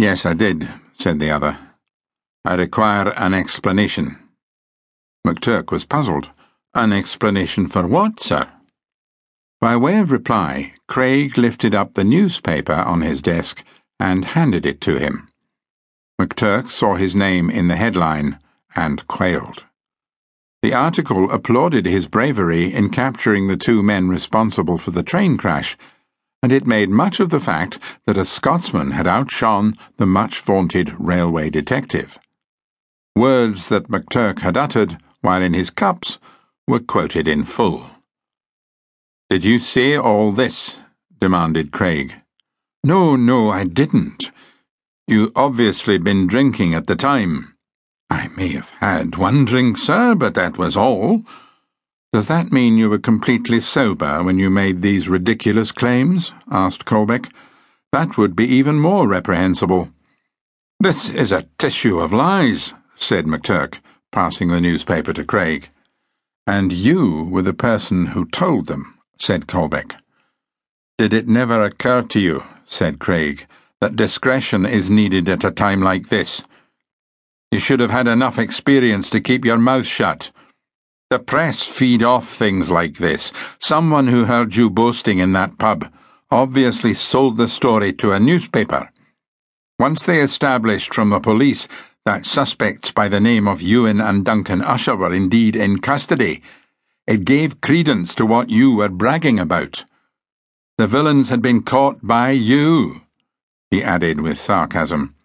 Yes, I did, said the other. I require an explanation. McTurk was puzzled. An explanation for what, sir? By way of reply, Craig lifted up the newspaper on his desk and handed it to him. McTurk saw his name in the headline and quailed. The article applauded his bravery in capturing the two men responsible for the train crash, and it made much of the fact that a Scotsman had outshone the much vaunted railway detective. Words that McTurk had uttered while in his cups were quoted in full. Did you see all this? demanded Craig. No, no, I didn't. You obviously been drinking at the time. I may have had one drink, sir, but that was all. Does that mean you were completely sober when you made these ridiculous claims? asked Colbeck. That would be even more reprehensible. This is a tissue of lies, said McTurk, passing the newspaper to Craig. And you were the person who told them, said Colbeck. Did it never occur to you, said Craig, that discretion is needed at a time like this? You should have had enough experience to keep your mouth shut. The press feed off things like this. Someone who heard you boasting in that pub obviously sold the story to a newspaper. Once they established from the police that suspects by the name of Ewan and Duncan Usher were indeed in custody, it gave credence to what you were bragging about. The villains had been caught by you, he added with sarcasm.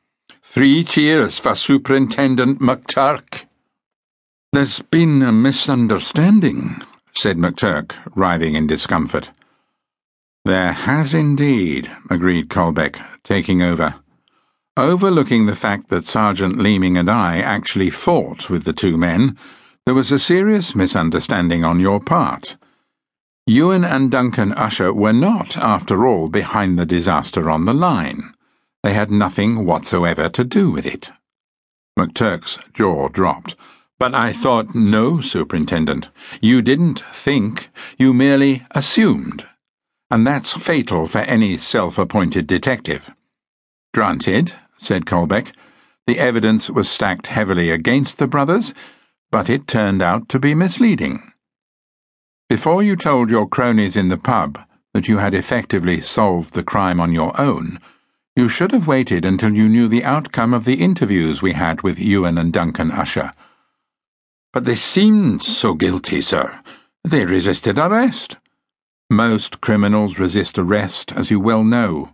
Three cheers for Superintendent McTurk. There's been a misunderstanding, said McTurk, writhing in discomfort. There has indeed, agreed Colbeck, taking over. Overlooking the fact that Sergeant Leeming and I actually fought with the two men, there was a serious misunderstanding on your part. Ewan and Duncan Usher were not, after all, behind the disaster on the line. They had nothing whatsoever to do with it. McTurk's jaw dropped. But I thought, no, Superintendent. You didn't think, you merely assumed. And that's fatal for any self appointed detective. Granted, said Colbeck, the evidence was stacked heavily against the brothers, but it turned out to be misleading. Before you told your cronies in the pub that you had effectively solved the crime on your own, you should have waited until you knew the outcome of the interviews we had with Ewan and Duncan Usher. But they seemed so guilty, sir. They resisted arrest. Most criminals resist arrest, as you well know.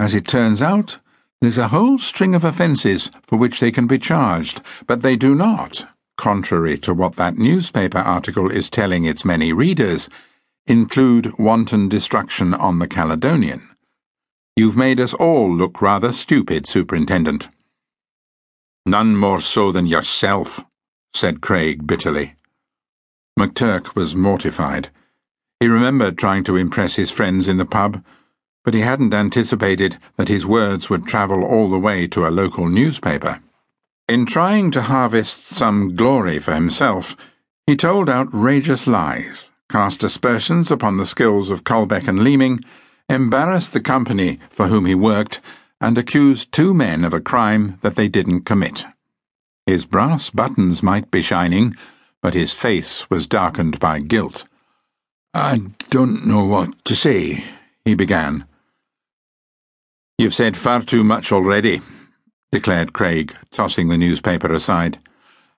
As it turns out, there's a whole string of offences for which they can be charged, but they do not, contrary to what that newspaper article is telling its many readers, include wanton destruction on the Caledonian. You've made us all look rather stupid, Superintendent. None more so than yourself, said Craig bitterly. McTurk was mortified. He remembered trying to impress his friends in the pub, but he hadn't anticipated that his words would travel all the way to a local newspaper. In trying to harvest some glory for himself, he told outrageous lies, cast aspersions upon the skills of Colbeck and Leeming, embarrassed the company for whom he worked, and accused two men of a crime that they didn't commit. His brass buttons might be shining, but his face was darkened by guilt. I don't know what to say, he began. You've said far too much already, declared Craig, tossing the newspaper aside.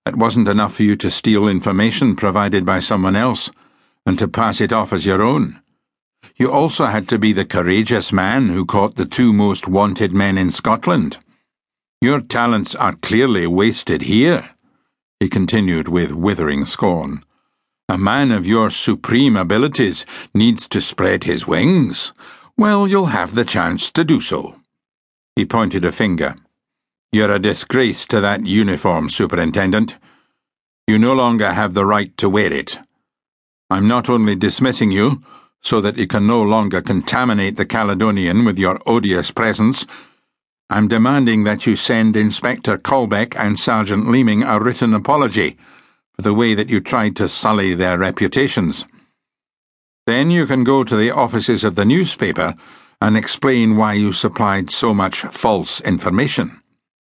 It wasn't enough for you to steal information provided by someone else and to pass it off as your own. You also had to be the courageous man who caught the two most wanted men in Scotland. Your talents are clearly wasted here, he continued with withering scorn. A man of your supreme abilities needs to spread his wings. Well, you'll have the chance to do so. He pointed a finger. You're a disgrace to that uniform, Superintendent. You no longer have the right to wear it. I'm not only dismissing you, so that you can no longer contaminate the Caledonian with your odious presence, I'm demanding that you send Inspector Colbeck and Sergeant Leeming a written apology for the way that you tried to sully their reputations. Then you can go to the offices of the newspaper and explain why you supplied so much false information.